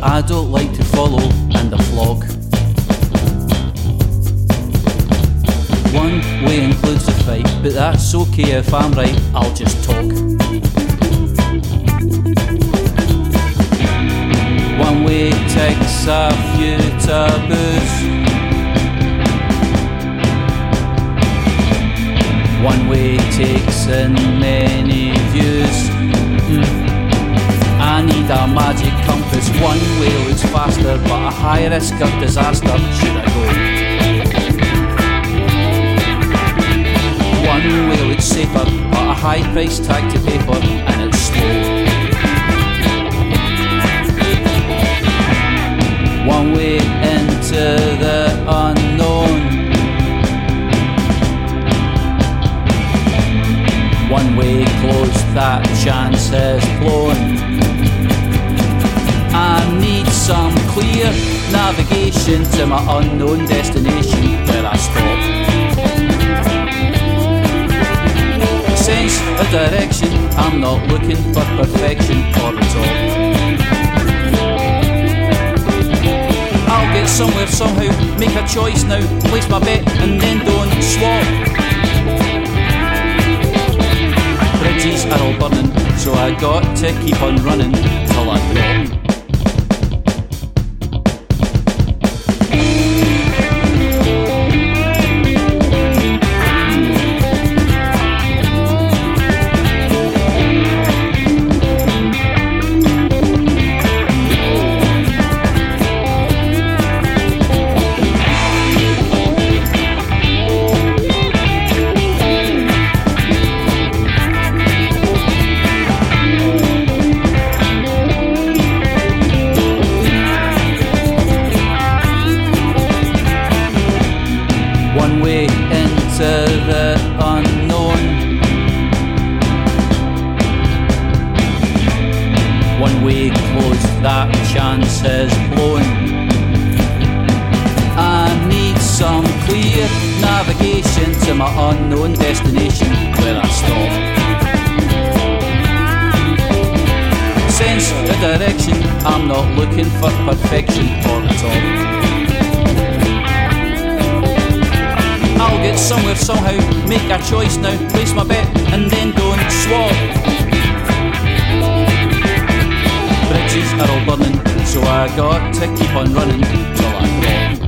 I don't like to follow and the flog. One way includes the fight, but that's okay if I'm right, I'll just talk. One way looks faster, but a high risk of disaster. Should I go? One way looks safer, but a high price tag to pay for, and it's slow. One way into the unknown. One way closed, that chance has blown. I need some clear navigation to my unknown destination where I stop. Sense of direction, I'm not looking for perfection or at all. I'll get somewhere somehow, make a choice now, place my bet and then don't swap. Bridges are all burning, so I got to keep on running till I drop. Way into the unknown. One way closed, that chance has blown. I need some clear navigation to my unknown destination where I stop. Sense of direction, I'm not looking for perfection or at all. I'll get somewhere somehow, make a choice now, place my bet, and then go and swap. Bridges are all burning, so I got to keep on running till I drop.